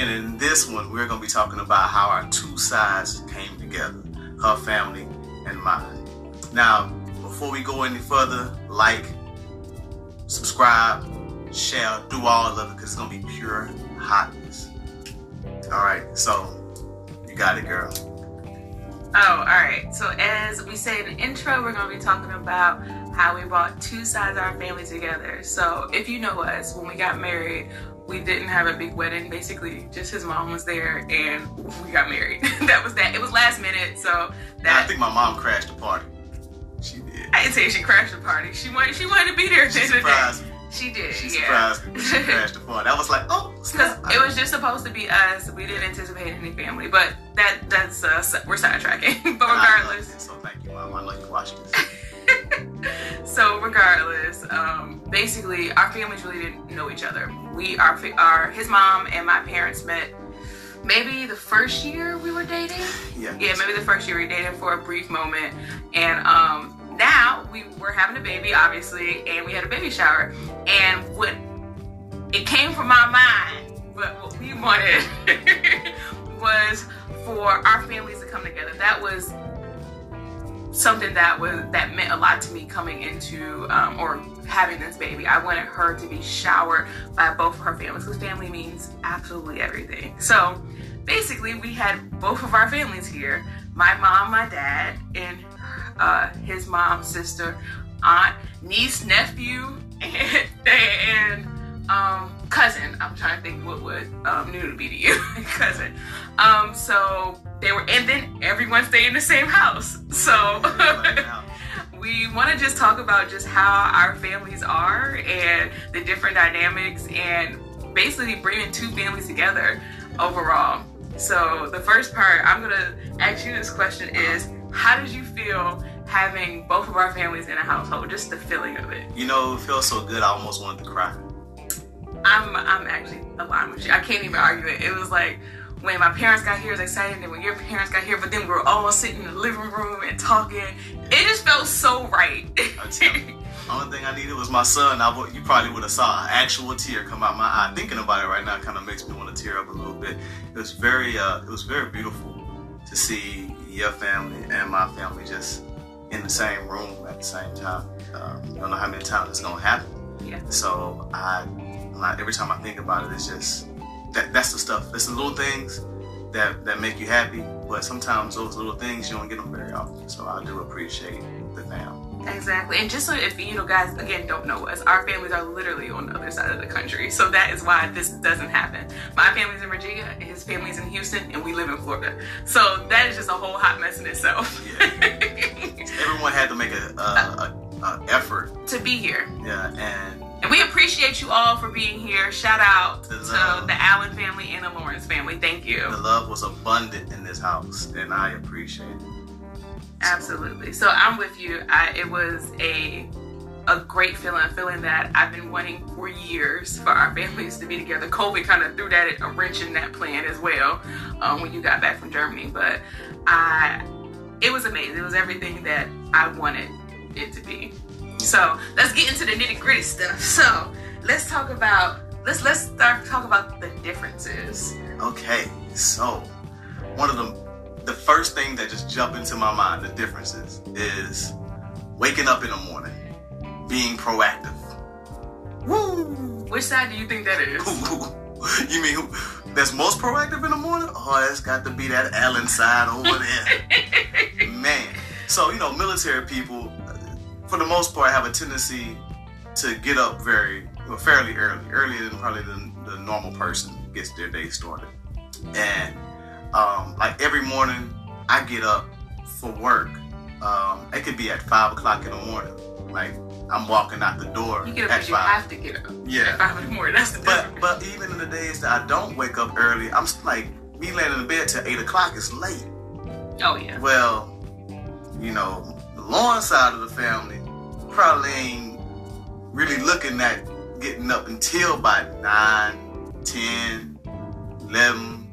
And in this one, we're going to be talking about how our two sides came together her family and mine. Now, before we go any further, like, subscribe, share, do all of it because it's going to be pure hotness. All right, so you got it, girl. Oh, all right. So as we say in the intro, we're going to be talking about how we brought two sides of our family together. So if you know us, when we got married, we didn't have a big wedding. Basically, just his mom was there and we got married. that was that. It was last minute, so that. I think my mom crashed the party. She did. I didn't say she crashed the party. She wanted. She wanted to be there. She surprised me. She did. She yeah. surprised me. She crashed the party. I was like, oh, because it was just supposed to be us. We didn't anticipate any family, but that that's uh, we're sidetracking. but regardless, so thank you, mom. I know you watching this. so regardless, um, basically our families really didn't know each other. We are, our his mom and my parents met maybe the first year we were dating. Yeah. Yeah, maybe the first year we dated for a brief moment, and um, now we were having a baby, obviously, and we had a baby shower, and what it came from my mind, but what we wanted was for our families to come together. That was something that was that meant a lot to me coming into um, or having this baby. I wanted her to be showered by both of her families because family means absolutely everything. So basically, we had both of our families here: my mom, my dad, and uh, his mom, sister, aunt, niece, nephew, and, and um, cousin. I'm trying to think what would um, new to be to you, cousin. Um, so they were, and then everyone stayed in the same house. So we want to just talk about just how our families are and the different dynamics, and basically bringing two families together overall. So the first part, I'm gonna ask you this question: is how did you feel having both of our families in a household? Just the feeling of it. You know, it feels so good. I almost wanted to cry. I'm I'm actually aligned with you. I can't even argue it. It was like when my parents got here, it was exciting, and when your parents got here, but then we were all sitting in the living room and talking. It just felt so right. Only thing I needed was my son. I would, you probably would have saw an actual tear come out my eye. Thinking about it right now kind of makes me want to tear up a little bit. It was very, uh, it was very beautiful to see your family and my family just in the same room at the same time. Um, you don't know how many times it's gonna happen. Yeah. So I, every time I think about it, it's just that that's the stuff. That's the little things that that make you happy. But sometimes those little things you don't get them very often. So I do appreciate the family. Exactly. And just so if you know guys again don't know us, our families are literally on the other side of the country. So that is why this doesn't happen. My family's in Virginia, his family's in Houston, and we live in Florida. So that is just a whole hot mess in itself. Yeah. Everyone had to make a, a, a, a effort to be here. Yeah, and we appreciate you all for being here. Shout out the to the Allen family and the Lawrence family. Thank you. The love was abundant in this house, and I appreciate it. Absolutely. So I'm with you. I, it was a a great feeling, a feeling that I've been wanting for years for our families to be together. COVID kind of threw that a wrench in that plan as well um, when you got back from Germany, but I it was amazing. It was everything that I wanted it to be. So let's get into the nitty gritty stuff. So let's talk about let's let's start talk about the differences. Okay, so one of the the first thing that just jumped into my mind, the differences, is waking up in the morning, being proactive. Woo! Which side do you think that is? you mean who, that's most proactive in the morning? Oh, that's got to be that Allen side over there. Man. So, you know, military people, for the most part, I have a tendency to get up very, well, fairly early, earlier than probably the, the normal person gets their day started. And um, like every morning, I get up for work. Um, it could be at five o'clock in the morning. Like I'm walking out the door. You get up because you have to get up. Yeah. At five in the morning. That's the But but even in the days that I don't wake up early, I'm like me laying in the bed till eight o'clock is late. Oh yeah. Well, you know, the Lawrence side of the family probably ain't really looking at getting up until by 9, 10, 11,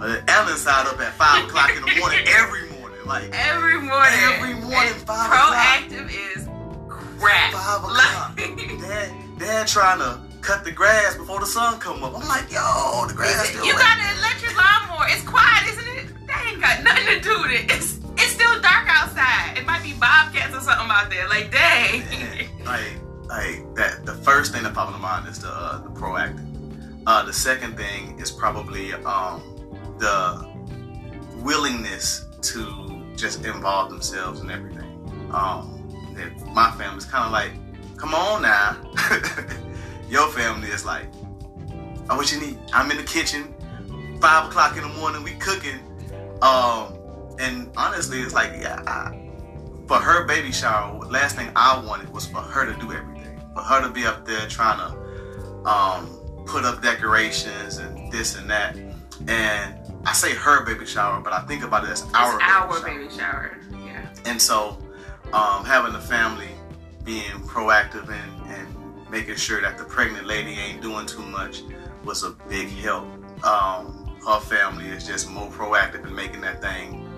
uh, Allen side up at 5 o'clock in the morning every morning. Like every morning. Every morning, 5 Proactive o'clock. is crap. 5 o'clock. dad trying to cut the grass before the sun come up. I'm like, yo, the grass still You got an electric lawnmower. It's quiet, isn't it? That ain't got nothing to do with it. It's it's still dark outside. It might be bobcats or something out there. Like, dang. Like like that the first thing that popped in mind is the uh, the proactive uh the second thing is probably um the willingness to just involve themselves in everything um my family's kind of like come on now your family is like oh what you need i'm in the kitchen five o'clock in the morning we cooking um and honestly it's like yeah I, for her baby shower, last thing I wanted was for her to do everything. For her to be up there trying to um, put up decorations and this and that. And I say her baby shower, but I think about it as our, It's our baby shower. baby shower. Yeah. And so um, having the family being proactive and, and making sure that the pregnant lady ain't doing too much was a big help. Um, her family is just more proactive in making that thing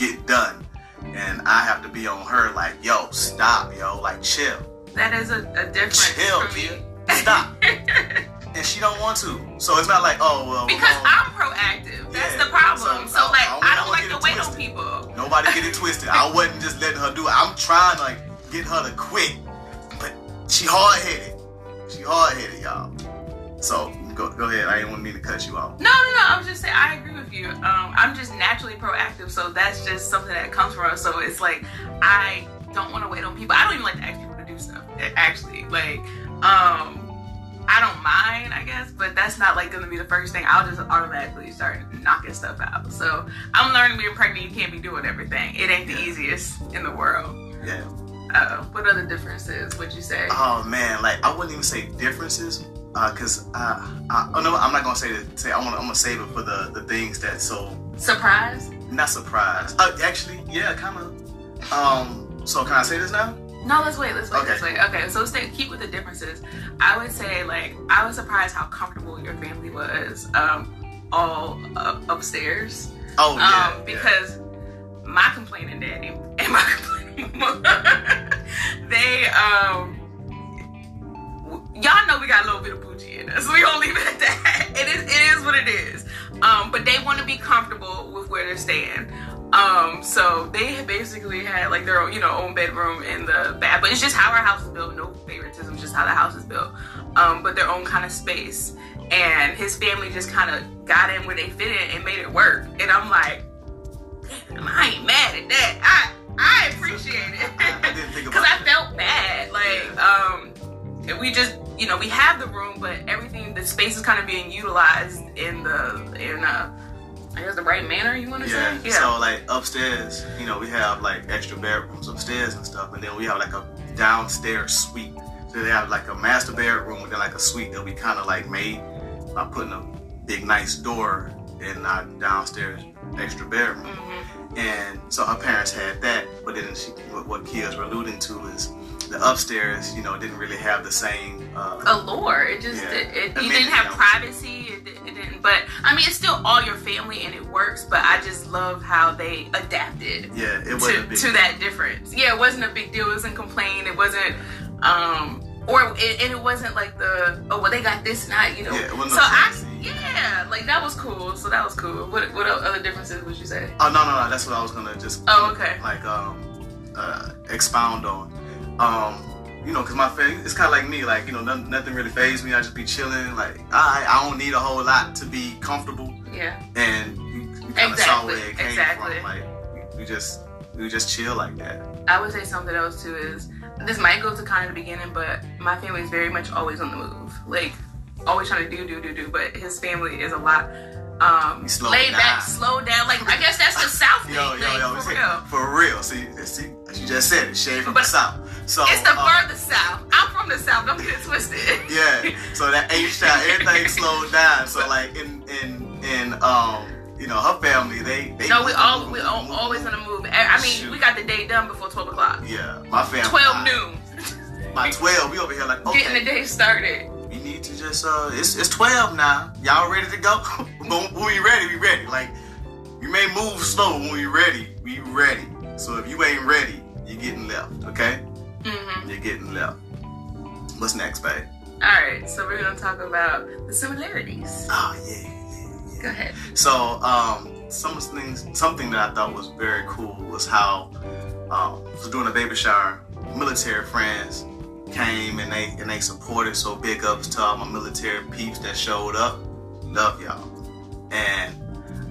get done. And I have to be on her like, yo, stop, yo, like chill. That is a, a difference Chill, for me. kid. Stop. and she don't want to. So it's not like, oh well Because I'm proactive. That's Yeah, the problem. so So, like, I I, don't- I don't like to it wait on people. Nobody get it twisted. I wasn't just letting her do it. I'm trying to like get her to quit, but she hard headed. She hard headed, y'all. So go go ahead. I didn't want me to cut you off. No, no, no. I was just saying, I agree with you. Um, I'm just naturally proactive, so that's just something that comes from us. So it's like I don't want to wait on people. I don't even like to ask people to do stuff. Actually, like, um, I don't mind, I guess, but that's not like going to be the first thing. I'll just automatically start knocking stuff out. So I'm learning being pregnant, you can't be doing everything. It ain't the Yeah. easiest in the world. Yeah. Uh, what other differences would you say? Oh man, like I wouldn't even say differences, uh, cause I, I, oh no, I'm not gonna say that. Say I want, I'm gonna save it for the the things that so Surprise? not surprise. Uh, actually, yeah, kind of. Um, so can I say this now? No, let's wait. Let's wait. Okay. Let's wait. Okay, so stay, keep with the differences. I would say, like, I was surprised how comfortable your family was, um, all up, upstairs. Oh yeah, um, yeah. because my complaining daddy and my complaining mother, they, um, y'all know we got a little bit of bougie in us. We gonna leave it at that. It is, it is what it is. Um, but they want to be comfortable with where they're staying. Um, so they basically had like their own, you know, own bedroom in the bath. But it's just how our house is built. No favoritism, just how the house is built. Um, but their own kind of space. And his family just kind of got in where they fit in and made it work. And I'm like, I ain't mad at that. I I appreciate it. I, I didn't think about it. Because I felt bad. Like, um, we just, you know, we have the room, but everything, the space is kind of being utilized in the, in, uh, I guess the right manner, you want to Yeah. say? Yeah so like upstairs, you know, we have like extra bedrooms upstairs and stuff, and then we have like a downstairs suite. So they have like a master bedroom and then like a suite that we kind of like made by putting a big nice door in our downstairs extra bedroom. hmm And so her parents had that, but then she, what, what kids were alluding to is the upstairs, you know, didn't really have the same. Uh, Allure. It just, Yeah. it, it, you didn't have privacy. It, it didn't, but I mean, it's still all your family and it works, but I just love how they adapted. yeah, it wasn't to, a big. to that difference. Yeah, it wasn't a big deal. It wasn't complain. It wasn't, um, or it, and it wasn't like the oh well they got this not you know. Yeah, it wasn't so I yeah like that was cool. So that was cool. What what other differences would you say? Oh no, no, no. That's what I was gonna just. Oh, okay. Like um, uh, expound on. Um, you know, cause my family, it's kind of like me. Like you know, nothing, nothing really phased me. I just be chilling. Like I, I don't need a whole lot to be comfortable. Yeah. And you, you kind of saw Exactly, where it came exactly. from. Like we, just, we just chill like that. I would say something else too is this might go to kind of the beginning, but my family is very much always on the move. Like always trying to do, do, do, do. But his family is a lot um slow laid back, slow down. Like I guess that's the South thing, Yo, yo, yo, for see, real. for real. See, see, she just said it. Shade from But the south. So It's the uh, further south. I'm from the south. Don't get it twisted. Yeah. So that H town, everything slowed down. So like in in in um, you know, her family, they they No, we all we all, always on the move. I mean, Shoot. we got the day done before twelve o'clock. Yeah, my family. Twelve I- noon, By twelve, we over here like getting the day started. We need to just uh, it's it's twelve now. Y'all ready to go? when when we ready, we ready. Like we may move slow when we ready. We ready. So if you ain't ready, you're getting left. Okay. Hmm You're getting left. What's next, babe? All right, so we're gonna talk about the similarities. Oh yeah, yeah, yeah. Go ahead. So, um, some things, something that I thought was very cool was how, um, for doing a baby shower, military friends came and they and they supported. So big ups to all my military peeps that showed up. Love y'all. And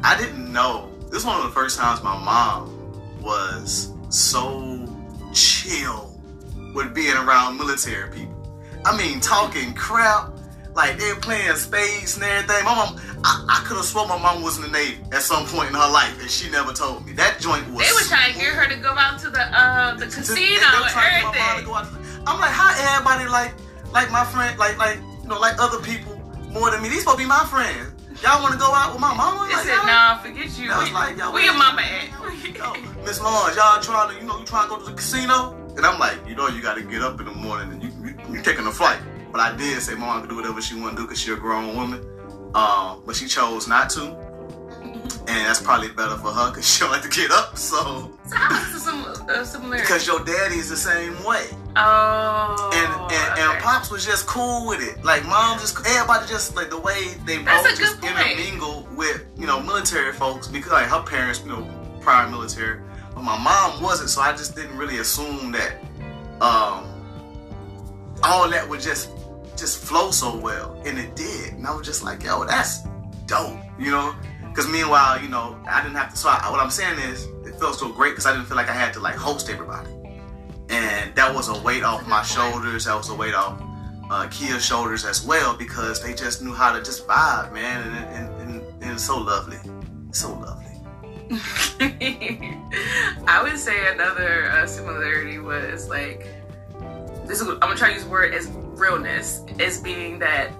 I didn't know. This was one of the first times my mom was so chill with being around military people. I mean, talking crap, like they're playing spades and everything. My mom, I, I could have sworn my mom was in the Navy at some point in her life, and she never told me. That joint was. They were trying to get her to go out to the uh the to- casino they- they were and trying to get my mom to everything. I'm like, how everybody like, like my friend, like, like, you know, like other people more than me. These supposed to be my friends. Y'all want to go out with my mama? They Like, said, y'all- nah, forget you. I was like, yo, Where your mama at? Miss Lawrence, y'all trying to, you know, you trying to go to the casino? And I'm like, you know, you got to get up in the morning and you, you, you taking a flight. But I did say mom could do whatever she want to do because she a grown woman. Um, but she chose not to. And that's probably better for her because she don't like to get up. So, So how is some uh, similarity? because your daddy is the same way. Oh. and and, okay. and pops was just cool with it. Like mom, just everybody just like the way they That's both just point. intermingle with you know military folks because like her parents, you know, prior military, but my mom wasn't. So I just didn't really assume that um all that would just just flow so well, and it did. And I was just like, yo, that's dope, you know. Because meanwhile, you know, I didn't have to. So I, what I'm saying is, it felt so great because I didn't feel like I had to like host everybody and that was a weight off my shoulders. That was a weight off uh, Kia's shoulders as well because they just knew how to just vibe, man, and, and, and, and so lovely, so. I would say another uh, similarity was like this. Is, I'm gonna try to use word as realness, as being that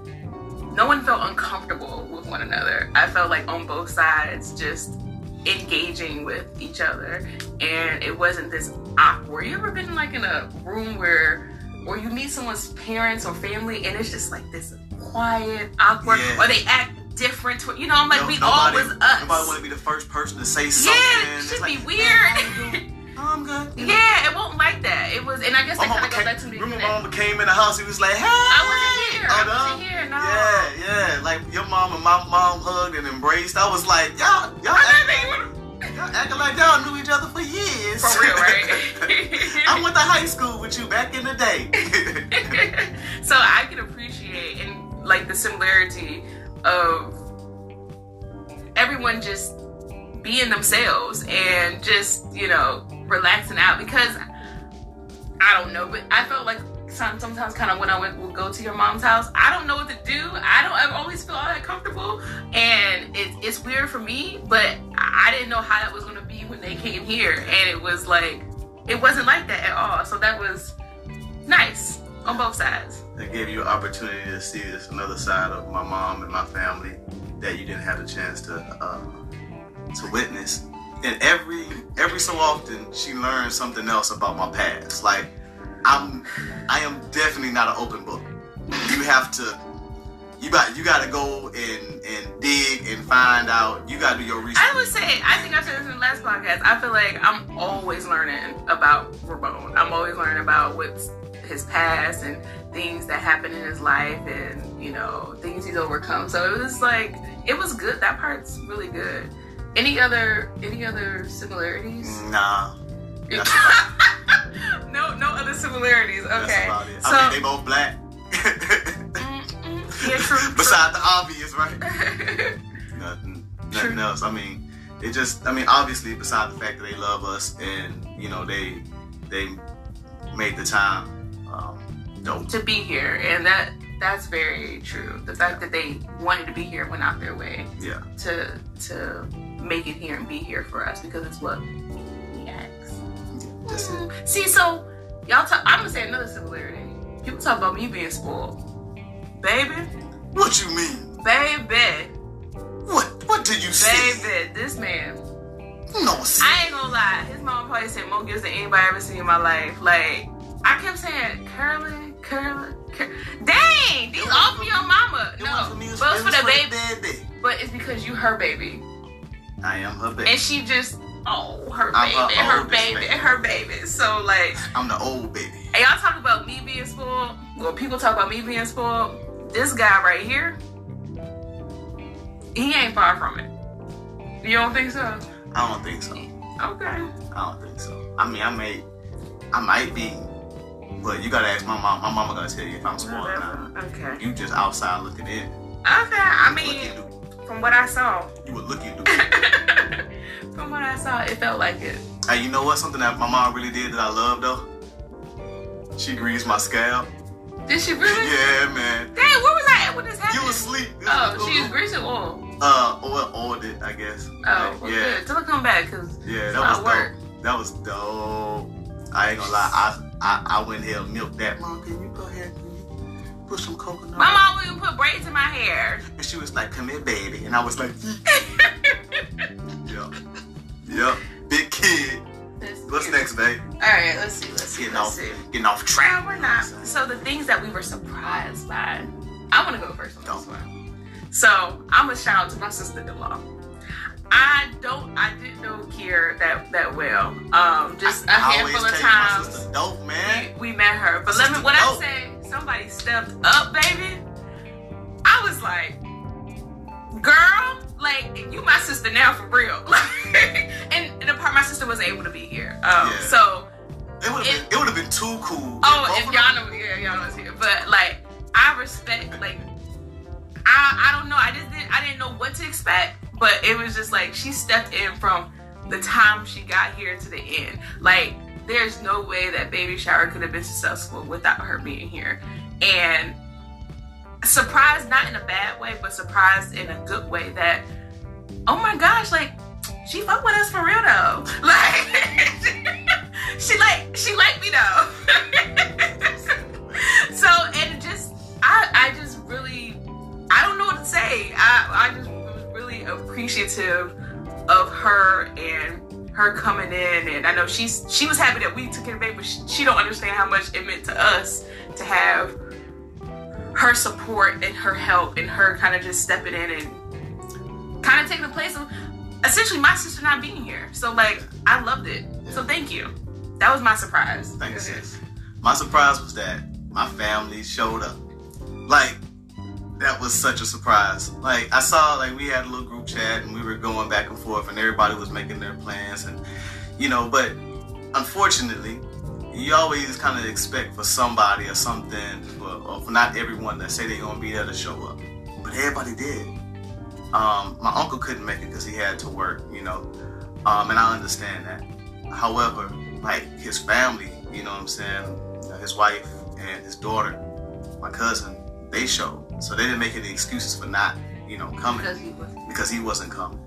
no one felt uncomfortable with one another. I felt like on both sides, just engaging with each other, and it wasn't this awkward. You ever been like in a room where, or you meet someone's parents or family, and it's just like this quiet, awkward, Yeah. or they act different. To, you know, I'm like No- we nobody, all was us. Nobody want to be the first person to say something. Yeah, it should like, be "Man, how you weird. I'm good. you know? Yeah, it won't like that. It was, and I guess My that kind of came, back to me. remember my mama came in the house. He was like, "Hey." I wasn't here. Oh, I no? wasn't here. No. Yeah, yeah. Like your mom and my mom hugged and embraced. I was like, y'all, y'all, I act, even- y'all acting like y'all knew each other for years. For real, right? I went to high school with you back in the day. Of everyone just being themselves and just you know relaxing out because I don't know, but I felt like some, sometimes kind of when I went would go to your mom's house, I don't know what to do. I don't I always feel all that comfortable, and it, it's weird for me. But I I didn't know how that was gonna be when they came here, and it was like it wasn't like that at all. So that was nice on both sides. That gave you an opportunity to see this another side of my mom and my family that you didn't have the chance to uh, to witness. And every every so often, she learns something else about my past. Like I'm, I am definitely not an open book. You have to, you got you got to go and and dig and find out. You got to do your research. I would say, I think I said this in the last podcast. I feel like I'm always learning about Ramon. I'm always learning about what's his past and things that happened in his life and, you know, things he's overcome. So it was like, it was good. That part's really good. Any other, any other similarities? Nah, no, no other similarities. that's Okay. about it. So, I mean, they both black. yeah, true. Besides the obvious, right? true. nothing, True. else. I mean, it just, I mean, obviously, besides the fact that they love us and you know they they made the time dope. to be here and that that's very true the fact that they wanted to be here went out their way Yeah, to to make it here and be here for us because it's what we asked that's mm, see so y'all talk i'm gonna say another similarity people talk about me being spoiled baby What you mean? baby What? What did you say? baby this man No, see. i ain't gonna lie his mom probably sent more gifts than anybody ever seen in my life like I kept saying, Curly, Dang, these all for your mama. It No, was for me. It was, but it's it for the baby. baby. But it's because you her baby, I am her baby. and she just oh her I'm baby, her her, baby, baby. her baby. So like I'm the old baby. And y'all talk about me being spoiled, Well, people talk about me being spoiled. This guy right here, he ain't far from it. You don't think so? I don't think so. Okay. I don't think so. I mean, I may, I might be, but you gotta ask my mom. My mama gonna tell you if I'm spoiled or not. Okay. You just outside looking in. Okay. I mean, from what I saw. You were looking from what I saw, it felt like it. hey, you know what? Something that my mom really did that I love though. She greased my scalp. Did she really? Yeah, man. Dang, where was I at when this happened? You was asleep. Oh, she was greasing oil. Uh, or oiled it, I guess. Oh, well, yeah, good. Till I come back, cause yeah, that was not work. dope. That was dope. I ain't gonna lie. I I, I went here and milked that. Mom, can you go ahead and put some coconut? My mom wouldn't put braids in my hair. And she was like, "Come here, baby," and I was like, "Yeah, yeah, big kid." What's next, babe? All right, let's see. Let's see. Getting let's off, see. getting off track. No, we're not. So the things that we were surprised by. I want to go first on this Go. one. So I'm a shout out to my sister-in-law. I don't. I didn't know Kier that that well. Um, just a I handful of times dope, man. we, we met her. But My let me. sister When I say somebody stepped up, baby, I was like, girl, like you my sister now for real. and, and the part my sister was able to be here. Um, Yeah. so It would have been, it would have been too cool. Oh, if y'all them- know, yeah, y'all know here. But like, I respect. Like, I I don't know. I just didn't. I didn't know what to expect. But it was just like she stepped in from the time she got here to the end. Like, there's no way that baby shower could have been successful without her being here. And surprised, not in a bad way, but surprised in a good way that, oh my gosh, like she fuck with us for real though. Like she like she like me though. so and just I I just really I don't know what to say. I I just appreciative of her and her coming in and I know she's she was happy that we took of baby, but she, she don't understand how much it meant to us to have her support and her help and her kind of just stepping in and kind of taking the place of essentially my sister not being here. So like I loved it. So thank you. That was my surprise. Thanks, sis. My surprise was that my family showed up. Like, that was such a surprise. Like, I saw, like, we had a little group chat and we were going back and forth, and everybody was making their plans. And, you know, but unfortunately, you always kind of expect for somebody or something, for, or for not everyone that say they're to be there to show up. But everybody did. Um, my uncle couldn't make it because he had to work, you know, um, and I understand that. However, like his family, you know what I'm saying? His wife and his daughter, my cousin, they showed. So they didn't make any excuses for not, you know, coming Because he was because he wasn't coming.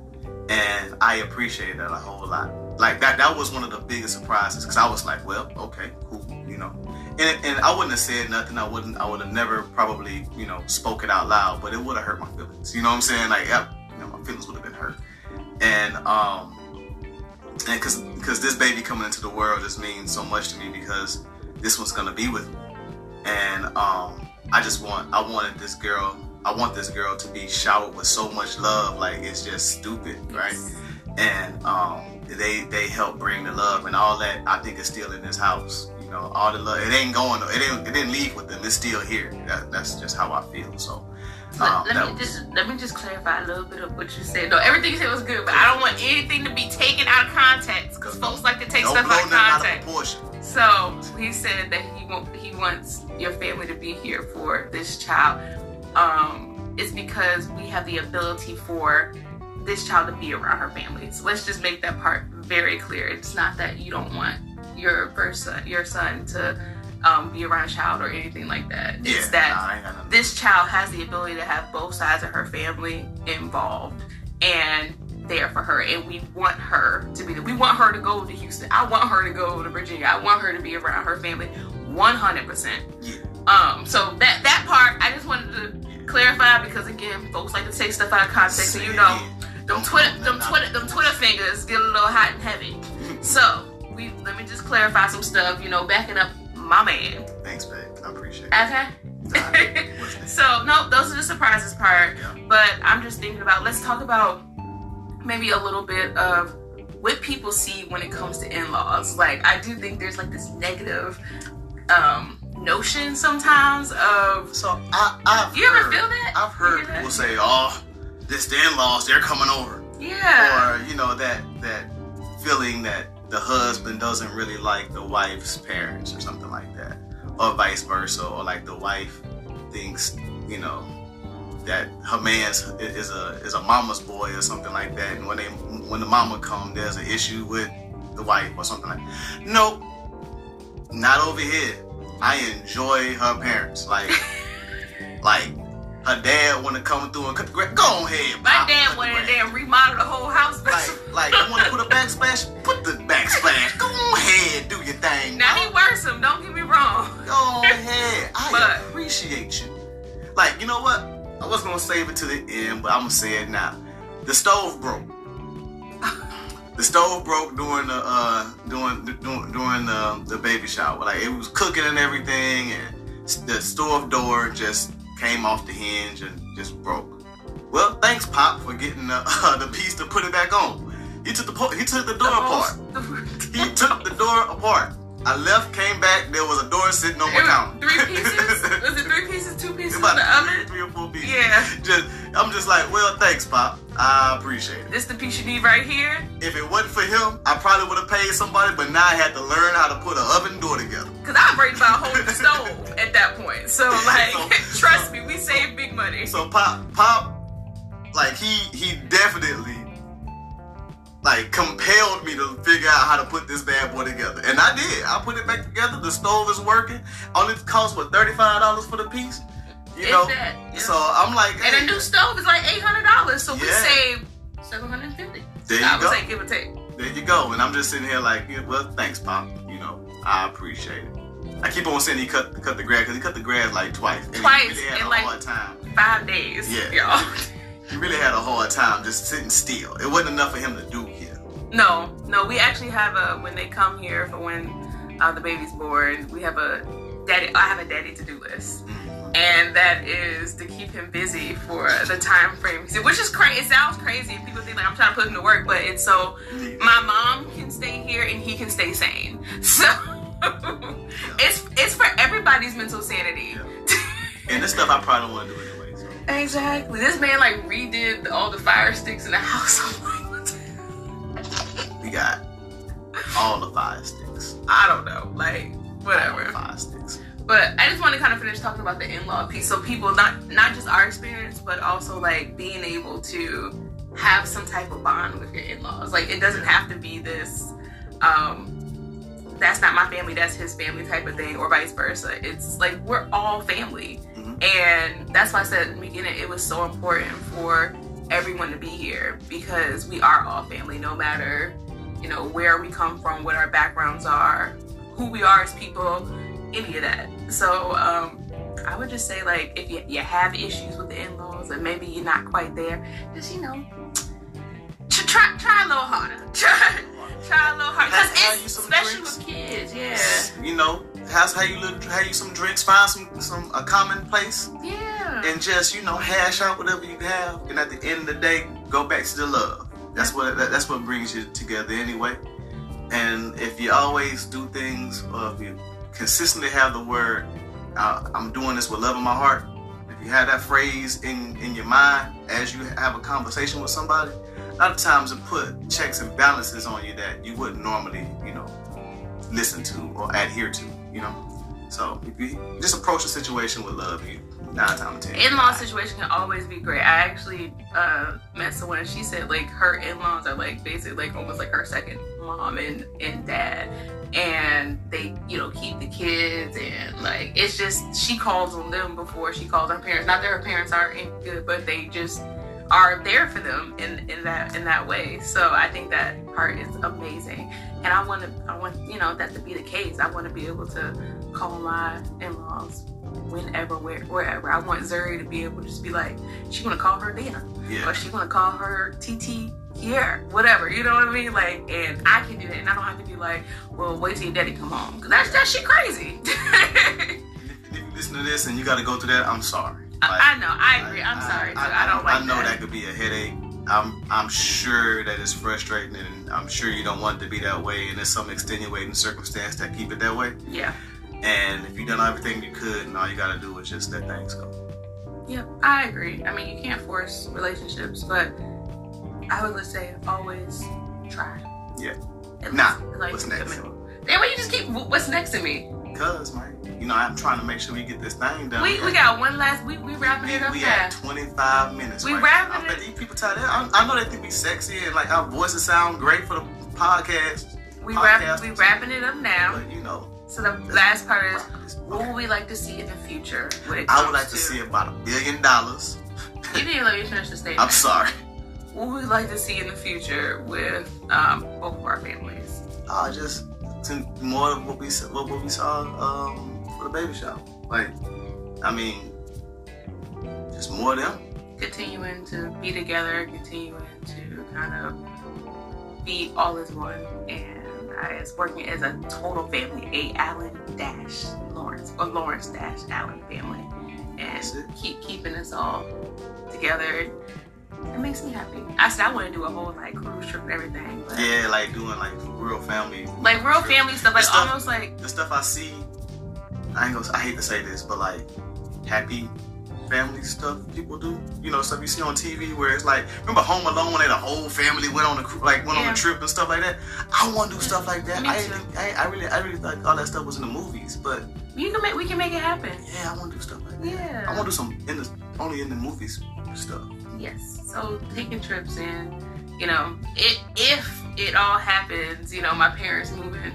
And I appreciated that a whole lot. Like that that was one of the biggest surprises because I was like, well, okay, cool, you know. And, and I wouldn't have said nothing. I wouldn't. I would have never probably, you know, spoken it out loud. But it would have hurt my feelings. You know what I'm saying? Like, yeah, you know, my feelings would have been hurt. And um, and because because this baby coming into the world just means so much to me because this one's gonna be with me. And um, I just want I wanted this girl. I want this girl to be showered with so much love. Like it's just stupid, right? and um, they they help bring the love and all that. I think is still in this house. You know, all the love. It ain't going. It didn't. It didn't leave with them. It's still here. That, that's just how I feel. So. um, let, let me just let me just clarify a little bit of what you said. No, everything you said was good, but I don't want anything to be taken out of context because folks like to take stuff out of nothing out of context. So he said that he want he wants your family to be here for this child. Um, it's because we have the ability for this child to be around her family. So let's just make that part very clear. It's not that you don't want your first son, your son to um, be around a child or anything like that. Yeah, It's that nah, I ain't got nothing. this child has the ability to have both sides of her family involved and there for her and we want her to be there. we want her to go to houston i want her to go to virginia i want her to be around her family 100% Yeah. um so that that part i just wanted to clarify because again folks like to take stuff out of context so you know them Don't twitter them twitter them twitter fingers get a little hot and heavy so we let me just clarify some stuff you know backing up my man Thanks, babe. I appreciate it. okay Alright, what's next? so no, those are the surprises part. Yeah. But I'm just thinking about let's talk about maybe a little bit of what people see when it comes to in-laws. Like I do think there's like this negative um notion sometimes of. So I, I've You ever heard, feel that? I've heard that? people say, "Oh, this the in-laws, they're coming over," Yeah. or you know that that feeling that the husband doesn't really like the wife's parents or something like that, or vice versa, or like the wife thinks, you know, that her man's is a is a mama's boy or something like that, and when they when the mama come, there's an issue with the wife or something like. Nope, not over here. I enjoy her parents, like like. Her dad want to come through and cut the grass. Go ahead, My dad wanted to grass damn remodel the whole house. like, like you want to put a backsplash? Put the backsplash. Go ahead, do your thing. now he worse him. Don't get me wrong. Go ahead. I But- appreciate you. Like, you know what? I was gonna save it to the end, but I'm gonna say it now. The stove broke. The stove broke during the uh during during, during the, the baby shower. Like it was cooking and everything, and the stove door just came off the hinge and just broke. Well, thanks, Pop, for getting the, uh, the piece to put it back on. He took the he took the door apart. He took the door apart. I left, came back. There was a door sitting on my counter. three pieces. Was it three pieces? Two pieces in About the three, oven? three or four pieces. Yeah. Just, I'm just like, well, thanks, Pop. I appreciate it. This the piece you need right here. If it wasn't for him, I probably would have paid somebody, but now I had to learn how to put an oven door together. Cause I break about a whole stove at that point. So like, So- trust me, we save big money. So Pop, Pop, like he he definitely like compelled me to figure out how to put this bad boy together, and I did. I put it back together. The stove is working. Only cost what thirty five dollars for the piece. You It's know. that, yeah. So I'm like, and a new stove is like eight hundred dollars. So we Yeah. saved seven hundred and fifty. There you I go. say give or take. there you go. And I'm just sitting here like, yeah, well, thanks, Pop. You know, I appreciate it. I keep on saying he cut cut the grass because he cut the grass like twice. And Twice, He really had in a like- hard time. Five days. Yeah. Y'all. He really had a hard time just sitting still. It wasn't enough for him to do. No, no, we actually have a when they come here for when uh, the baby's born, we have a daddy I have a daddy to do list. Mm. And that is to keep him busy for the time frame. Which is crazy. It sounds crazy. People think like I'm trying to put him to work, but it's so my mom can stay here and he can stay sane. So it's it's for everybody's mental sanity. And this stuff I probably don't want to do anyway. So. exactly. This man like redid all the fire sticks in the house. Got all the five sticks. I don't know. Like whatever. fire sticks. But I just want to kind of finish talking about the in-law piece, so people not not just our experience, but also like being able to have some type of bond with your in-laws. Like it doesn't have to be this, um, that's not my family, that's his family type of thing, or vice versa. It's like we're all family, Mhm. and that's why I said in the beginning it was so important for everyone to be here because we are all family, no matter you know where we come from, what our backgrounds are, who we are as people any of that. So um, I would just say like if you, you have issues with the in-laws and maybe you're not quite there, just you know try try a little harder. Try try a little harder Have- because you it's some especially drinks? with kids. Yeah, You know, how's how you look? How you some drinks? Find some some a common place yeah. and just you know hash out whatever you have. And at the end of the day, go back to the love. That's what that, that's what brings you together anyway. And if you always do things, or if you consistently have the word, "I'm doing this with love in my heart," if you have that phrase in in your mind as you have a conversation with somebody, a lot of times it put checks and balances on you that you wouldn't normally, you know, listen to or adhere to. You know, so if you just approach the situation with love, you nine times ten. in-law situation can always be great. I actually uh, met someone and she said like her in-laws are like basically like almost like her second mom and, and dad. And they, you know, keep the kids and like it's just she calls on them before she calls her parents. Not that her parents aren't good, but they just are there for them in, in that in that way. So I think that part is amazing. And I want to I want you know that to be the case. I want to be able to call my in-laws whenever, where, wherever. I want Zuri to be able to just be like, she want to call her Dana, Yeah. or she want to call her TT here, whatever. You know what I mean? Like, and I can do that, and I don't have to be like, well, wait till your daddy come home, cause that's that shit crazy. If, you listen to this and you got to go through that, I'm sorry. Like, I, I know, I agree. I'm sorry. too. I, don't like I know that. that. could be a headache. I'm I'm sure that it's frustrating, and I'm sure you don't want it to be that way, and there's some extenuating circumstance that keep it that way. Yeah, And if you've done everything you could, and all you gotta do is just let things go. Yep, I agree. I mean, you can't force relationships, but I would say always try. Yeah. At Nah, least, like, what's next? Then why you just keep what's next to me? Cause man, you know I'm trying to make sure we get this thing done. We, we got one last. We we wrapping We, it up we fast. 25 minutes. We right wrapping now. I bet these people tired. I, I know they think we sexy and like our voices sound great for the podcast, We wrap, we wrapping it up now. but you know, So the last part is, what would we like to see in the future? I would like to see about a billion dollars. You didn't let me finish the statement. I'm sorry. What would we like to see in the future with um, both of our families? I uh, just to more of what we saw, what, what we saw um, for the baby shower. Like, I mean, just more of them. Continuing to be together, continuing to kind of be all as one, and I is working as a total family, a Allen dash Lawrence or Lawrence dash Allen family, and keep keeping us all together. It makes me happy. I said I want to do a whole like cruise trip and everything, Yeah, like doing like real family. like real family stuff, like stuff- almost like the stuff I see, I ain't gonna, I hate to say this, but like happy family stuff people do. You know, stuff you see on TV where it's like, remember Home Alone when the whole family went on a like went on a trip and stuff like that. I want to do stuff like that. Me I, I, I really, I really thought all that stuff was in the movies, but you can make we can make it happen. yeah, I want to do stuff like that. Yeah. I want to do some in the only in the movies stuff. Yes. So taking trips and you know, it, if it all happens, you know, my parents moving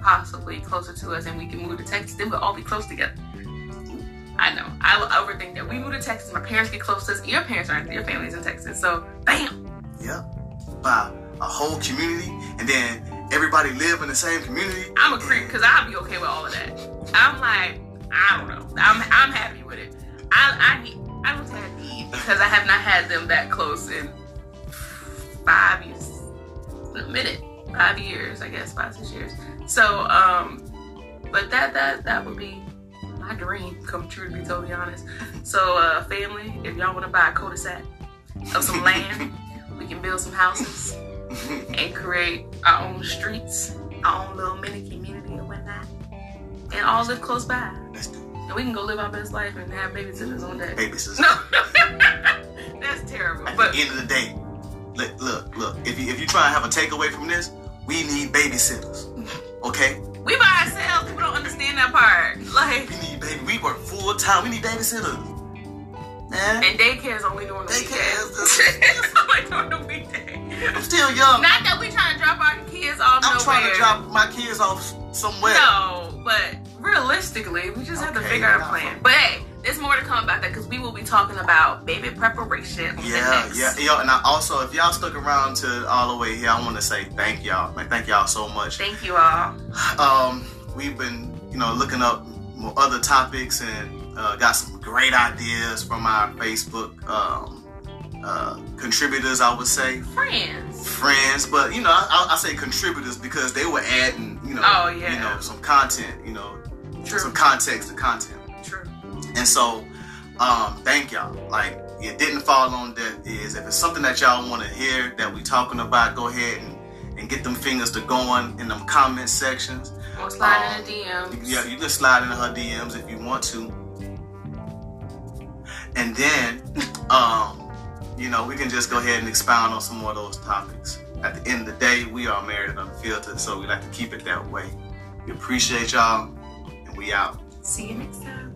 possibly closer to us and we can move to Texas, then we'll all be close together. I know. I overthink that. We move to Texas, my parents get close to us. Your parents aren't, your family's in Texas. So, bam. Yep. by a whole community, and then everybody live in the same community. I'm a creep because I'll be okay with all of that. I'm like, I don't know. I'm, I'm happy with it. I, I need, I don't say I need because I have not had them that close in five years, a minute, five years, I guess, five, six years. So, um, but that, that, that would be my dream come true to be totally honest. So, uh, family, if y'all want to buy a cul-de-sac of some land, we can build some houses and create our own streets, our own little mini community and whatnot, and all live close by. Let's do And we can go live our best life and have babysitters on deck. babysitters. No, that's terrible. At But the end of the day, look, look, look. If you if you try to have a takeaway from this, we need babysitters. Okay, we by ourselves. People don't understand that part. Like, we need baby. We work full time. We need babysitters. Man, and daycare is only during the Daycare weekend. is only during the weekday. I'm still young. Not that we trying to drop our kids off I'm nowhere. trying to drop my kids off somewhere. No, but realistically, we just have to figure out a plan. But hey, there's more to come about that because we will be talking about baby preparation. Yeah, yeah, yo, and I also, if y'all stuck around to all the way here, I want to say thank y'all, man. Thank y'all so much. Thank you all. Um, we've been, you know, looking up other topics and uh, got some great ideas from our Facebook um, uh, contributors. I would say Friends. friends, but you know, I, I say contributors because they were adding, you know, Oh, yeah. you know, some content, you know, True. some context to content. True. And so, um, thank y'all. Like, it didn't fall on deaf ears. If it's something that y'all want to hear that we talking about, go ahead and, and get them fingers to going in them comment sections. Or slide um, in the DMs. Yeah, you can slide in her DMs if you want to. And then, um, you know, we can just go ahead and expound on some more of those topics. At the end of the day, we are married and unfiltered, so we like to keep it that way. We appreciate y'all, and we out. See you next time.